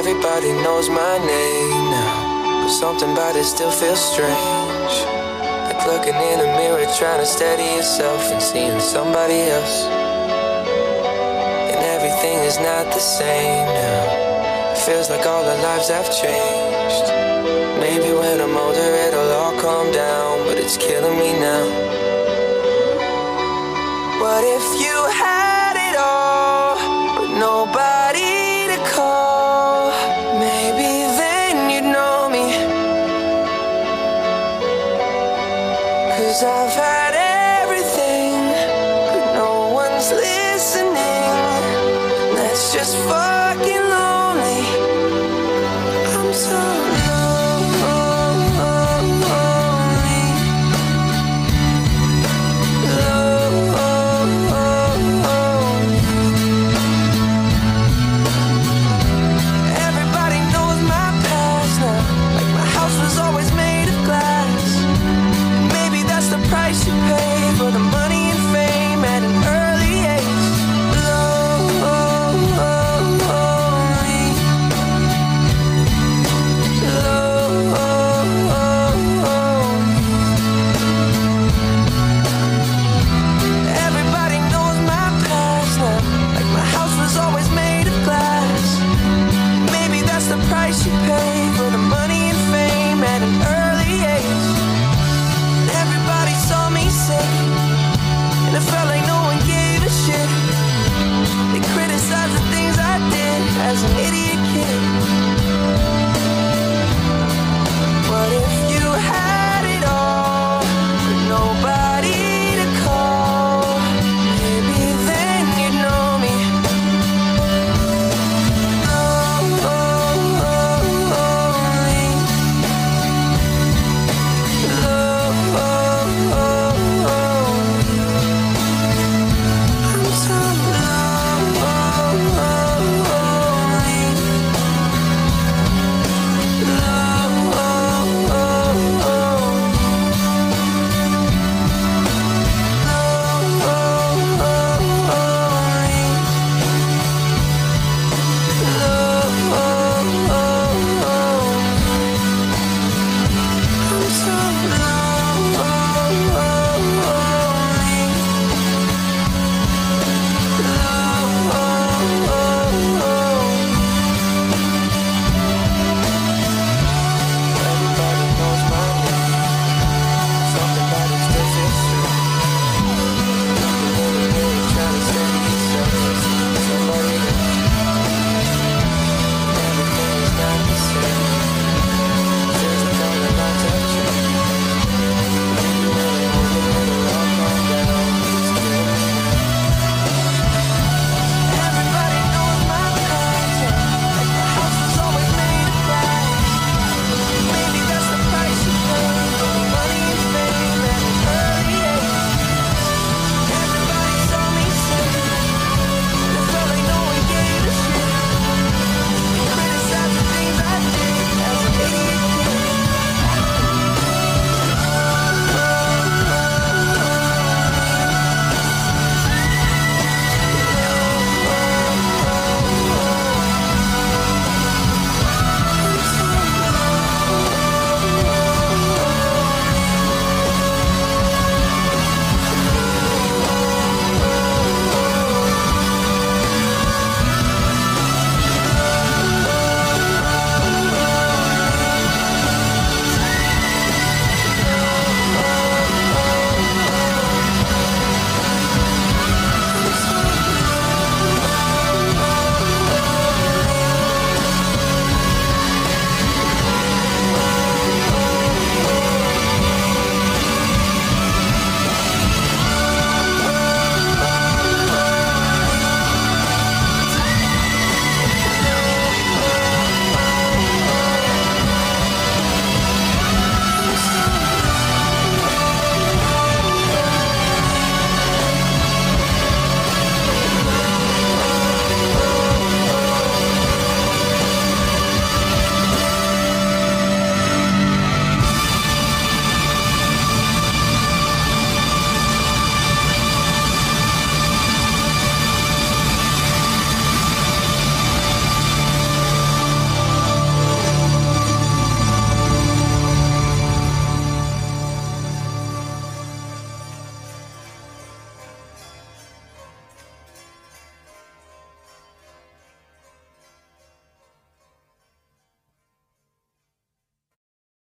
Everybody knows my name now, something about it still feels strange. Like looking in a mirror, trying to steady yourself and seeing somebody else. And everything is not the same now. It feels like all our lives have changed. Maybe Cause I've had